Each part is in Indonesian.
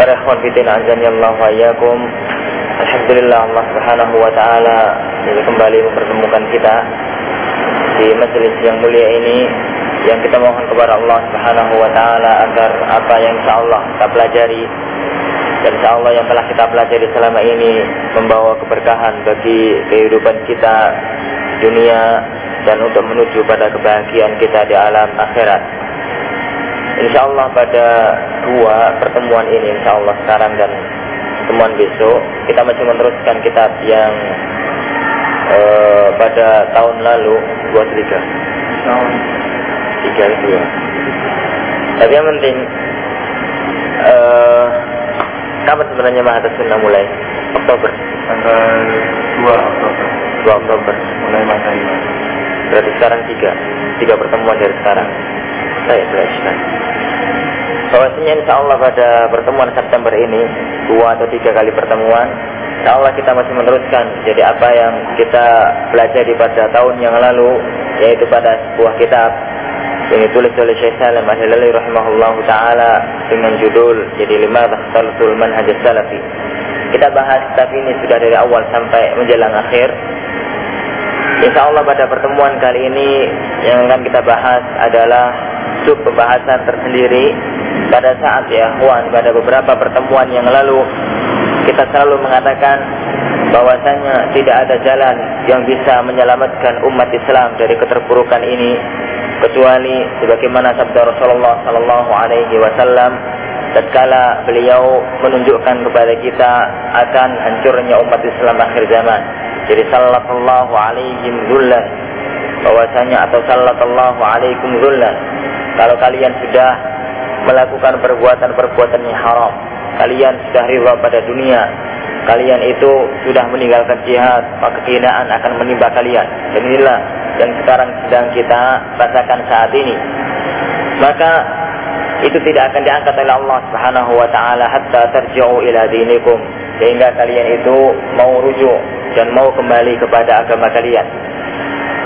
Para ikhwan fitin Allah wa iyyakum. Alhamdulillah Allah Subhanahu wa taala jadi kembali mempertemukan kita di majelis yang mulia ini yang kita mohon kepada Allah Subhanahu wa taala agar apa yang insyaallah kita pelajari dan insyaallah yang telah kita pelajari selama ini membawa keberkahan bagi kehidupan kita dunia dan untuk menuju pada kebahagiaan kita di alam akhirat. Insyaallah pada dua pertemuan ini insyaallah sekarang dan pertemuan besok. Kita masih meneruskan kitab yang uh, pada tahun lalu dua tiga? Tiga dua tapi yang penting uh, kapan sebenarnya Mahathir Sunnah mulai? Oktober. Tanggal 2 Oktober. 2 Oktober. Mulai materi berarti sekarang tiga. Tiga pertemuan dari sekarang. Saya belajar bahwasanya insya Allah pada pertemuan September ini dua atau tiga kali pertemuan insya Allah kita masih meneruskan. Jadi apa yang kita pelajari pada tahun yang lalu yaitu pada sebuah kitab yang ditulis oleh Syekh Salim Ahlilali rahimahullah taala dengan judul jadi lima takhtaltul manhaj salafi. Kita bahas kitab ini sudah dari awal sampai menjelang akhir. Insya Allah pada pertemuan kali ini yang akan kita bahas adalah sub pembahasan tersendiri pada saat ya Wan pada beberapa pertemuan yang lalu kita selalu mengatakan bahwasanya tidak ada jalan yang bisa menyelamatkan umat Islam dari keterpurukan ini kecuali sebagaimana sabda Rasulullah sallallahu alaihi wasallam tatkala beliau menunjukkan kepada kita akan hancurnya umat Islam akhir zaman. Jadi sallallahu alaihim dzullan bahwasanya atau sallallahu alaikum dzullan kalau kalian sudah melakukan perbuatan-perbuatan yang haram, kalian sudah riba pada dunia, kalian itu sudah meninggalkan jihad, maka kehinaan akan menimpa kalian. Dan inilah yang sekarang sedang kita rasakan saat ini. Maka itu tidak akan diangkat oleh Allah Subhanahu wa taala hatta tarji'u ila dinikum sehingga kalian itu mau rujuk dan mau kembali kepada agama kalian.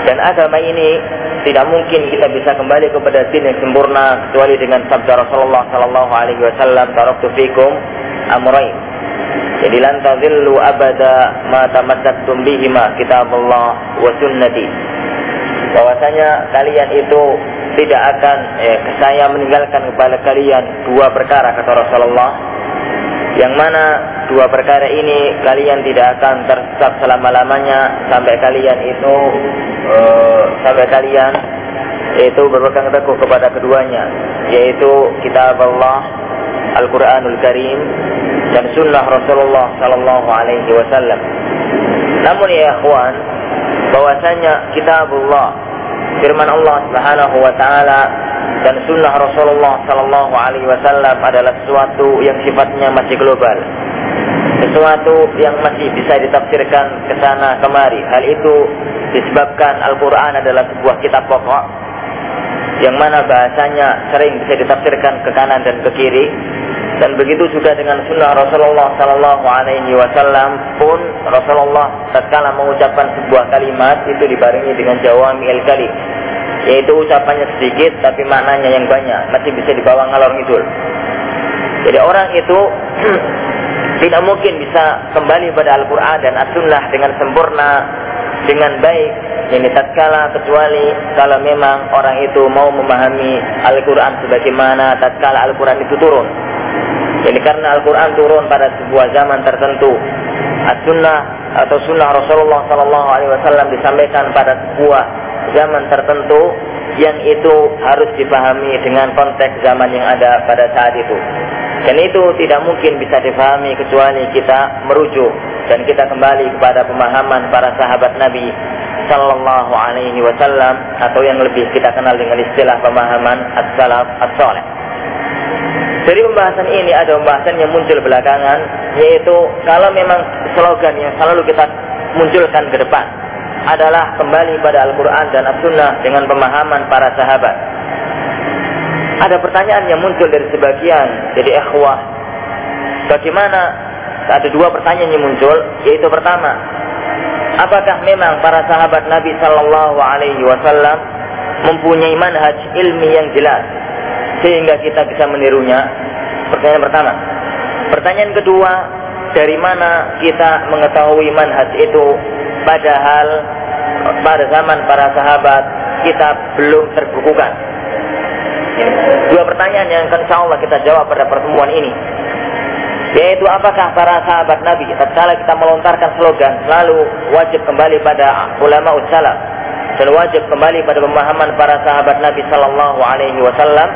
Dan agama ini tidak mungkin kita bisa kembali kepada din yang sempurna kecuali dengan sabda Rasulullah sallallahu alaihi wasallam taraktu fikum amrayn. Jadi lan tadhillu abada ma tamassaktum bihima kitabullah wa sunnati. Bahwasanya kalian itu tidak akan eh, saya meninggalkan kepada kalian dua perkara kata Rasulullah yang mana dua perkara ini kalian tidak akan tersesat selama-lamanya sampai kalian itu uh, sampai kalian itu berpegang teguh kepada keduanya yaitu kitab Allah Al-Qur'anul Karim dan sunnah Rasulullah sallallahu alaihi wasallam. Namun ya ikhwan, bahwasanya kitabullah firman Allah Subhanahu wa taala dan sunnah Rasulullah sallallahu alaihi wasallam adalah sesuatu yang sifatnya masih global. Sesuatu yang masih bisa ditafsirkan ke sana kemari. Hal itu disebabkan Al-Qur'an adalah sebuah kitab pokok yang mana bahasanya sering bisa ditafsirkan ke kanan dan ke kiri. Dan begitu juga dengan sunnah Rasulullah Sallallahu Alaihi Wasallam pun Rasulullah tatkala mengucapkan sebuah kalimat itu dibarengi dengan jawami el kalim yaitu ucapannya sedikit tapi maknanya yang banyak. Masih bisa dibawa ngalor ngidul. Jadi orang itu tidak mungkin bisa kembali pada Al-Quran dan As-Sunnah dengan sempurna dengan baik ini tatkala kecuali kalau memang orang itu mau memahami Al-Quran sebagaimana tatkala Al-Quran itu turun jadi karena Al-Quran turun pada sebuah zaman tertentu As-Sunnah atau Sunnah Rasulullah Sallallahu Alaihi Wasallam disampaikan pada sebuah zaman tertentu yang itu harus dipahami dengan konteks zaman yang ada pada saat itu. Dan itu tidak mungkin bisa dipahami kecuali kita merujuk dan kita kembali kepada pemahaman para sahabat Nabi Sallallahu Alaihi Wasallam atau yang lebih kita kenal dengan istilah pemahaman as-salaf as-saleh. Dari pembahasan ini ada pembahasan yang muncul belakangan yaitu kalau memang slogan yang selalu kita munculkan ke depan adalah kembali pada Al-Quran dan As-Sunnah dengan pemahaman para sahabat. Ada pertanyaan yang muncul dari sebagian jadi ikhwah. Bagaimana ada dua pertanyaan yang muncul, yaitu pertama, apakah memang para sahabat Nabi Shallallahu Alaihi Wasallam mempunyai manhaj ilmi yang jelas sehingga kita bisa menirunya? Pertanyaan pertama. Pertanyaan kedua, dari mana kita mengetahui manhaj itu padahal pada zaman para sahabat kita belum terbukukan? Dua pertanyaan yang akan insya Allah kita jawab pada pertemuan ini. Yaitu apakah para sahabat Nabi tatkala kita melontarkan slogan selalu wajib kembali pada ulama salaf dan wajib kembali pada pemahaman para sahabat Nabi Sallallahu Alaihi Wasallam.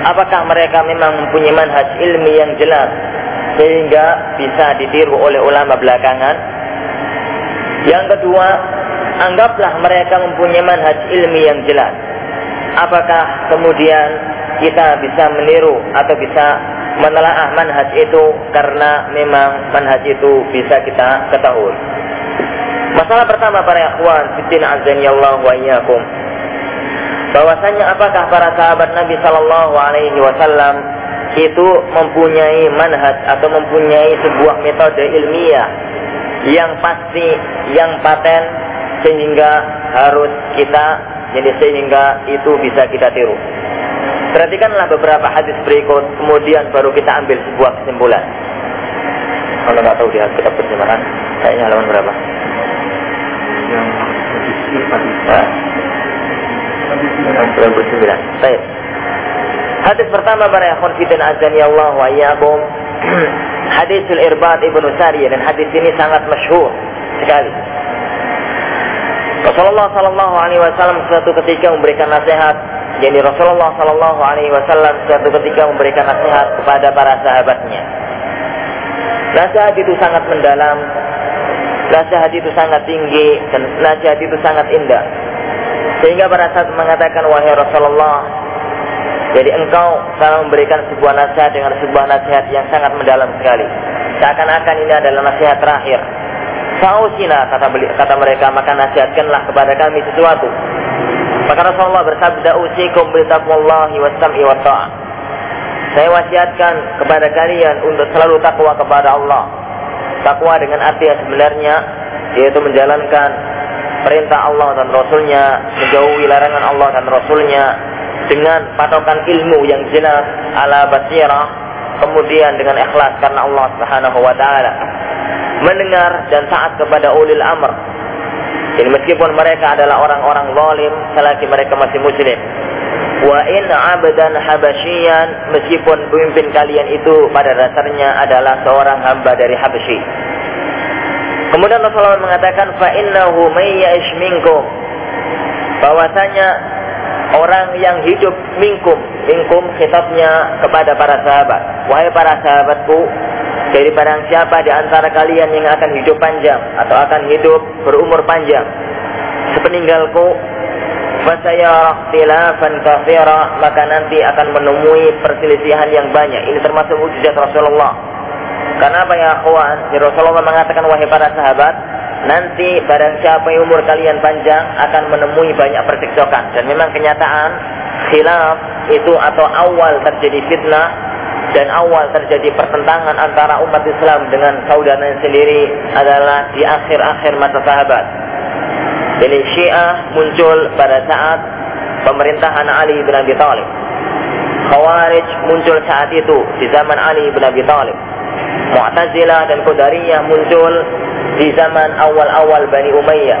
Apakah mereka memang mempunyai manhaj ilmi yang jelas sehingga bisa ditiru oleh ulama belakangan? Yang kedua, anggaplah mereka mempunyai manhaj ilmi yang jelas. Apakah kemudian kita bisa meniru atau bisa menelaah manhaj itu karena memang manhaj itu bisa kita ketahui. Masalah pertama para ikhwan fitina azani Allah wa iyyakum. Bahwasanya apakah para sahabat Nabi sallallahu alaihi wasallam itu mempunyai manhaj atau mempunyai sebuah metode ilmiah yang pasti, yang paten sehingga harus kita jadi sehingga itu bisa kita tiru. Perhatikanlah beberapa hadis berikut, kemudian baru kita ambil sebuah kesimpulan. Kalau nggak tahu di kitab terjemahan, kayaknya halaman berapa? Yang Yang bersembilan. Baik. Hadis pertama para ikhwan fitin azani Allah wa iyyakum. hadis Irbad Ibnu Sariyah dan hadis ini sangat masyhur sekali. Rasulullah Sallallahu Alaihi Wasallam suatu ketika memberikan nasihat jadi Rasulullah Sallallahu Alaihi Wasallam suatu ketika memberikan nasihat kepada para sahabatnya. Nasihat itu sangat mendalam, nasihat itu sangat tinggi, dan nasihat itu sangat indah. Sehingga para sahabat mengatakan, wahai Rasulullah, jadi engkau telah memberikan sebuah nasihat dengan sebuah nasihat yang sangat mendalam sekali. Seakan-akan ini adalah nasihat terakhir. Fausina kata, kata mereka maka nasihatkanlah kepada kami sesuatu maka Rasulullah bersabda, "Usikum taqwallahi was-sam'i wa ta'ah." Saya wasiatkan kepada kalian untuk selalu takwa kepada Allah. Takwa dengan arti yang sebenarnya yaitu menjalankan perintah Allah dan Rasulnya, menjauhi larangan Allah dan Rasulnya dengan patokan ilmu yang jelas ala basirah, kemudian dengan ikhlas karena Allah Subhanahu wa taala. Mendengar dan taat kepada ulil amr, jadi meskipun mereka adalah orang-orang zalim, selagi mereka masih muslim. Wa in abdan habasyian, meskipun pemimpin kalian itu pada dasarnya adalah seorang hamba dari Habasyi. Kemudian Rasulullah mengatakan fa innahu may minkum bahwasanya orang yang hidup minkum, minkum khitabnya kepada para sahabat. Wahai para sahabatku, dari barang siapa di antara kalian yang akan hidup panjang atau akan hidup berumur panjang? Sepeninggalku fasayara ikhtilafan katsira maka nanti akan menemui perselisihan yang banyak. Ini termasuk mujizat Rasulullah. Karena apa ya akhwan Rasulullah mengatakan wahai para sahabat nanti barang siapa yang umur kalian panjang akan menemui banyak percekcokan dan memang kenyataan khilaf itu atau awal terjadi fitnah dan awal terjadi pertentangan antara umat Islam dengan saudaranya sendiri adalah di akhir-akhir masa sahabat. Jadi Syiah muncul pada saat pemerintahan Ali bin Abi Thalib. Khawarij muncul saat itu di zaman Ali bin Abi Thalib. Mu'tazilah dan Qadariyah muncul di zaman awal-awal Bani Umayyah.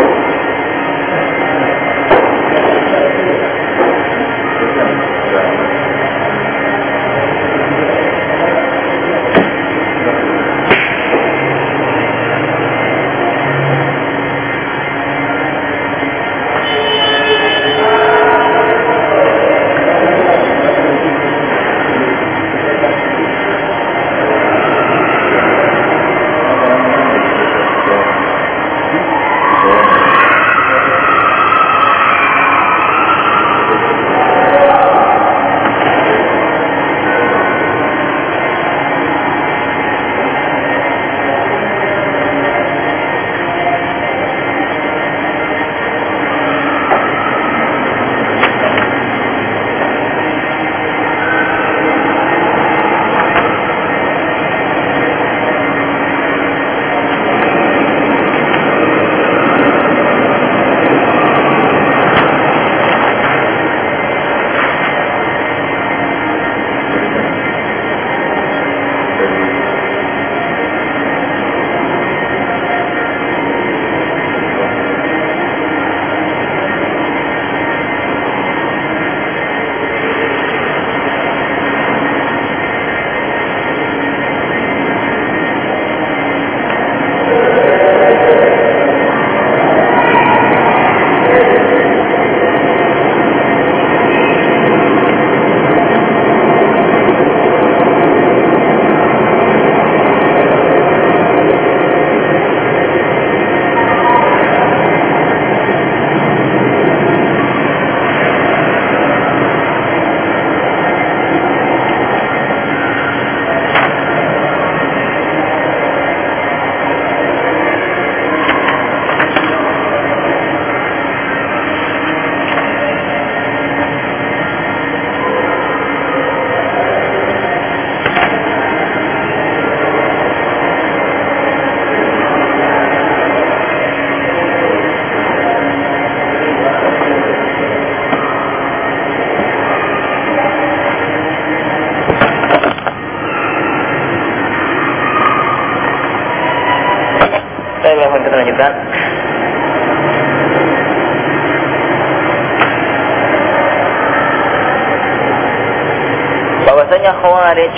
Bahwasanya Khawarij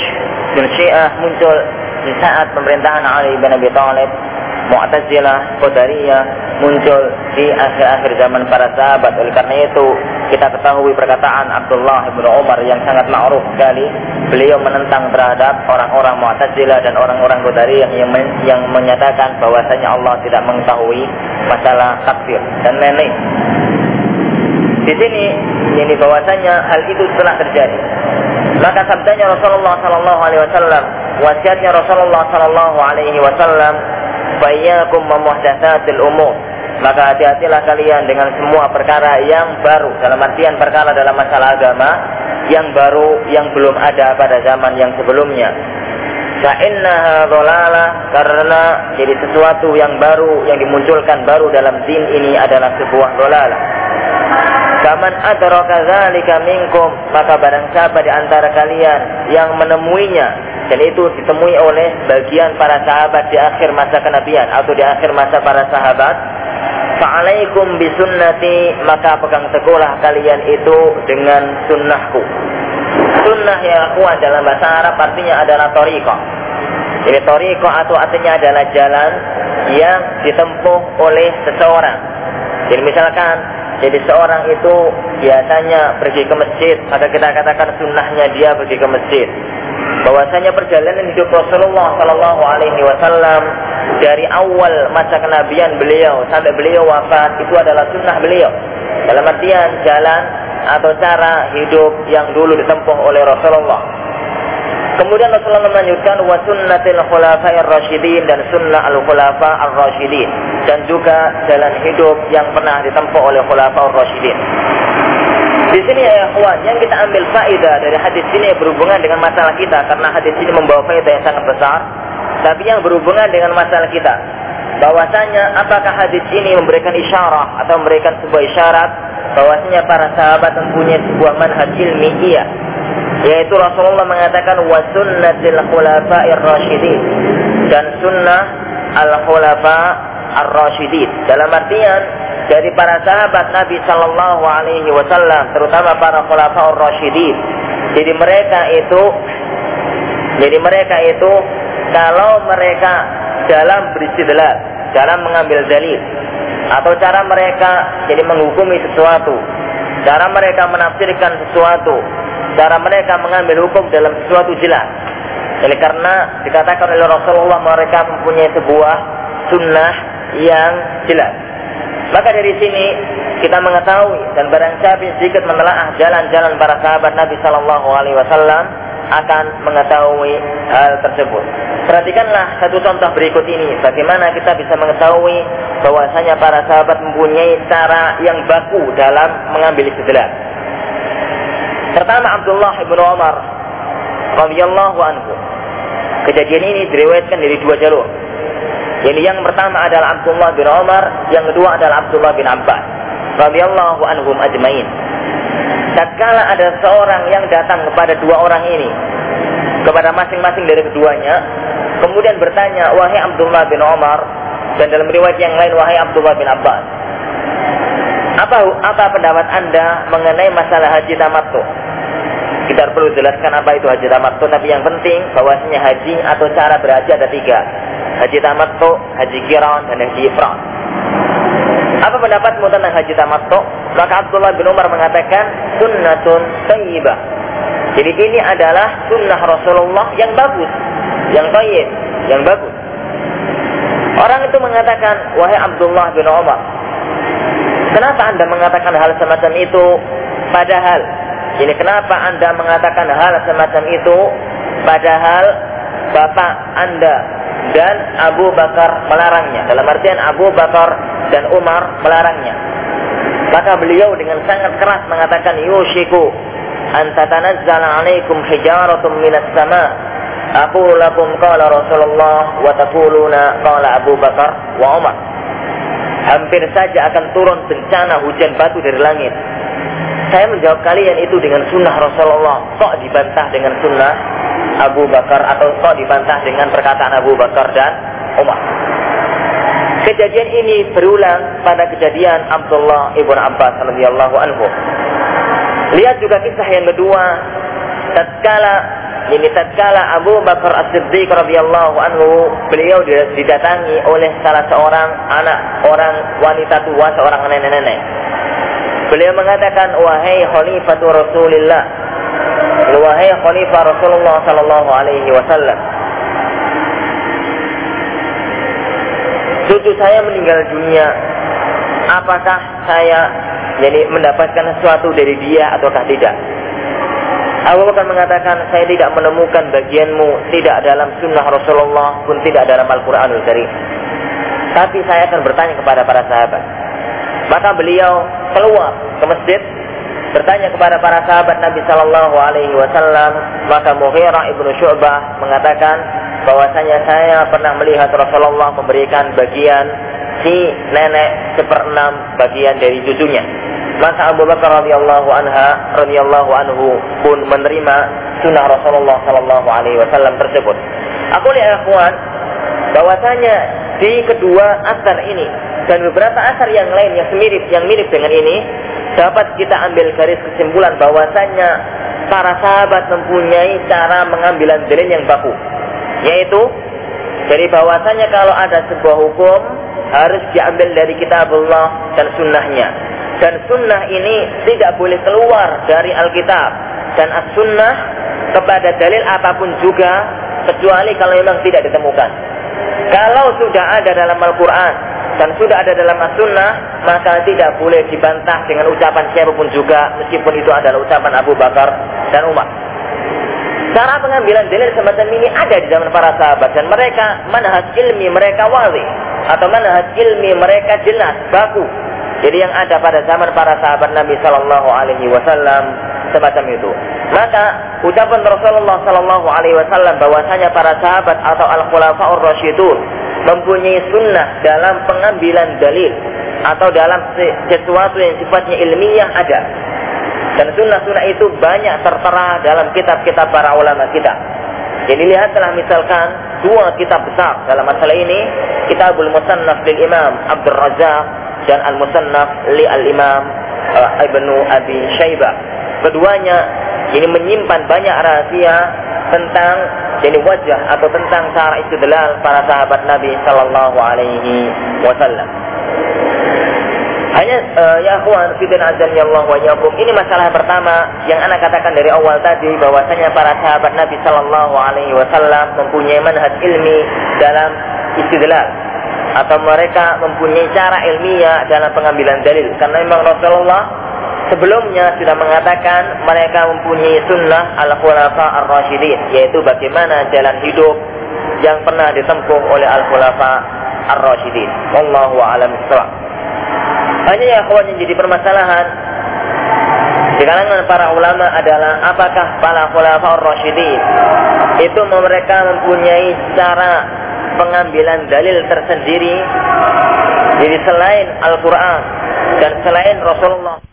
dan Syiah muncul di saat pemerintahan Ali bin Abi Thalib, Mu'tazilah, Qadariyah muncul di akhir-akhir zaman para sahabat. Oleh karena itu, kita ketahui perkataan Abdullah bin Umar yang sangat ma'ruf sekali. Beliau menentang terhadap orang-orang Mu'tazilah dan orang-orang Qadariyah yang men yang menyatakan bahwasanya Allah tidak mengetahui masalah takdir dan nenek. Di sini ini bahwasanya hal itu telah terjadi. Maka sabdanya Rasulullah sallallahu alaihi wasallam, wasiatnya Rasulullah sallallahu alaihi wasallam, "Fayyakum muhdatsatil umur." Maka hati-hatilah kalian dengan semua perkara yang baru dalam artian perkara dalam masalah agama yang baru yang belum ada pada zaman yang sebelumnya. Fa'innaha dolalah karena jadi sesuatu yang baru yang dimunculkan baru dalam din ini adalah sebuah dolalah. Kaman adraka dzalika minkum maka barang siapa di antara kalian yang menemuinya dan itu ditemui oleh bagian para sahabat di akhir masa kenabian atau di akhir masa para sahabat fa'alaikum bisunnati maka pegang teguhlah kalian itu dengan sunnahku. Sunnah ya kuat dalam bahasa Arab artinya adalah toriko jadi toriko atau artinya adalah jalan yang ditempuh oleh seseorang. Jadi misalkan jadi seorang itu biasanya pergi ke masjid, maka kita katakan sunnahnya dia pergi ke masjid. Bahwasanya perjalanan hidup Rasulullah Shallallahu Alaihi Wasallam dari awal masa kenabian beliau sampai beliau wafat itu adalah sunnah beliau. Dalam artian jalan atau cara hidup yang dulu ditempuh oleh Rasulullah. Kemudian Rasulullah melanjutkan wa sunnatil khulafa'ir rasyidin dan sunnah al khulafa ar rasyidin dan juga jalan hidup yang pernah ditempuh oleh khulafa ar rasyidin. Di sini ya ikhwan, yang kita ambil faedah dari hadis ini berhubungan dengan masalah kita. Karena hadis ini membawa faedah yang sangat besar. Tapi yang berhubungan dengan masalah kita, bahwasanya apakah hadis ini memberikan isyarat atau memberikan sebuah isyarat? Bahwasanya para sahabat mempunyai sebuah manhaj ilmi yaitu Rasulullah mengatakan wa sunnatil khulafa'ir rasyidin. Dan sunnah al khulafa ar rasyidin dalam artian dari para sahabat Nabi Shallallahu Alaihi Wasallam terutama para khulafa ar rasyidin jadi mereka itu jadi mereka itu kalau mereka dalam beristidlal dalam mengambil dalil atau cara mereka jadi menghukumi sesuatu cara mereka menafsirkan sesuatu cara mereka mengambil hukum dalam sesuatu jelas. Jadi karena dikatakan oleh Rasulullah mereka mempunyai sebuah sunnah yang jelas. Maka dari sini kita mengetahui dan barang siapa sedikit menelaah jalan-jalan para sahabat Nabi Shallallahu Alaihi Wasallam akan mengetahui hal tersebut. Perhatikanlah satu contoh berikut ini, bagaimana kita bisa mengetahui bahwasanya para sahabat mempunyai cara yang baku dalam mengambil istidlal. Pertama Abdullah ibn Umar radhiyallahu anhu. Kejadian ini diriwayatkan dari dua jalur. Jadi yang pertama adalah Abdullah bin Umar, yang kedua adalah Abdullah bin Abbas radhiyallahu anhum ajmain. Tatkala ada seorang yang datang kepada dua orang ini, kepada masing-masing dari keduanya, kemudian bertanya, wahai Abdullah bin Umar, dan dalam riwayat yang lain, wahai Abdullah bin Abbas, apa apa pendapat anda mengenai masalah haji tamattu? Kita perlu jelaskan apa itu haji tamattu, tapi yang penting bahwasanya haji atau cara berhaji ada tiga. Haji tamattu, haji kiran, dan haji ifrat. Apa pendapatmu tentang haji tamattu? Maka Abdullah bin Umar mengatakan sunnatun tayyibah. Jadi ini adalah sunnah Rasulullah yang bagus, yang tayyib, yang bagus. Orang itu mengatakan, wahai Abdullah bin Umar, kenapa anda mengatakan hal semacam itu? Padahal ini kenapa Anda mengatakan hal semacam itu padahal bapak Anda dan Abu Bakar melarangnya. Dalam artian Abu Bakar dan Umar melarangnya. Maka beliau dengan sangat keras mengatakan yushiku an tatanazzala alaikum hijaratun minas sama. Aku lakum qala Rasulullah wa taquluna Abu Bakar wa Umar. Hampir saja akan turun bencana hujan batu dari langit saya menjawab kalian itu dengan sunnah Rasulullah. Kok dibantah dengan sunnah Abu Bakar atau kok dibantah dengan perkataan Abu Bakar dan Umar. Kejadian ini berulang pada kejadian Abdullah ibn Abbas radhiyallahu anhu. Lihat juga kisah yang kedua tatkala ini tatkala Abu Bakar As-Siddiq radhiyallahu anhu beliau didatangi oleh salah seorang anak orang wanita tua seorang nenek-nenek. Beliau mengatakan wahai khalifatu Rasulillah wahai khalifah Rasulullah sallallahu alaihi wasallam cucu saya meninggal dunia apakah saya jadi mendapatkan sesuatu dari dia ataukah tidak Abu Bakar mengatakan, saya tidak menemukan bagianmu tidak dalam sunnah Rasulullah pun tidak dalam Al-Quranul Karim. Tapi saya akan bertanya kepada para sahabat. Maka beliau keluar ke masjid bertanya kepada para sahabat Nabi Shallallahu Alaihi Wasallam. Maka Mughirah ibnu Syu'bah mengatakan bahwasanya saya pernah melihat Rasulullah memberikan bagian si nenek seperenam bagian dari cucunya. Maka Abu Bakar radhiyallahu anha radhiyallahu anhu pun menerima sunnah Rasulullah sallallahu alaihi wasallam tersebut. Aku lihat akhwan bahwasanya di kedua asar ini dan beberapa asar yang lain yang mirip yang mirip dengan ini dapat kita ambil garis kesimpulan bahwasanya para sahabat mempunyai cara mengambil dalil yang baku yaitu dari bahwasanya kalau ada sebuah hukum harus diambil dari kitabullah dan sunnahnya dan sunnah ini tidak boleh keluar dari Alkitab dan as-sunnah kepada dalil apa pun juga kecuali kalau memang tidak ditemukan. Kalau sudah ada dalam Al-Quran dan sudah ada dalam as-sunnah, maka tidak boleh dibantah dengan ucapan siapa pun juga, meskipun itu adalah ucapan Abu Bakar dan Umar. Cara pengambilan dalil semacam ini ada di zaman para sahabat dan mereka manhaj ilmi mereka wali atau manhaj ilmi mereka jelas baku jadi yang ada pada zaman para sahabat Nabi Shallallahu Alaihi Wasallam semacam itu. Maka ucapan Rasulullah Shallallahu Alaihi Wasallam bahwasanya para sahabat atau al khulafaur rasyidun mempunyai sunnah dalam pengambilan dalil atau dalam sesuatu yang sifatnya ilmiah ada. Dan sunnah-sunnah itu banyak tertera dalam kitab-kitab para ulama kita. Jadi lihatlah misalkan dua kitab besar dalam masalah ini, Kitabul Musannaf lil Imam Abdul Razak dan Al-Musannaf li Al-Imam uh, Ibnu Abi Syaibah. Keduanya ini menyimpan banyak rahasia tentang jadi wajah atau tentang cara istidlal para sahabat Nabi sallallahu alaihi wasallam. Hanya uh, ya akhwan fitin azan ya Allah wa yakum. Ini masalah pertama yang anak katakan dari awal tadi bahwasanya para sahabat Nabi sallallahu alaihi wasallam mempunyai manhaj ilmi dalam istidlal atau mereka mempunyai cara ilmiah dalam pengambilan dalil. Karena memang Rasulullah sebelumnya sudah mengatakan mereka mempunyai sunnah al-khulafa ar-rasyidin yaitu bagaimana jalan hidup yang pernah ditempuh oleh al-khulafa ar-rasyidin wallahu a'lam bishawab hanya ya kawan yang jadi permasalahan di kalangan para ulama adalah apakah para khulafa ar-rasyidin itu mereka mempunyai cara pengambilan dalil tersendiri. Jadi selain Al-Quran dan selain Rasulullah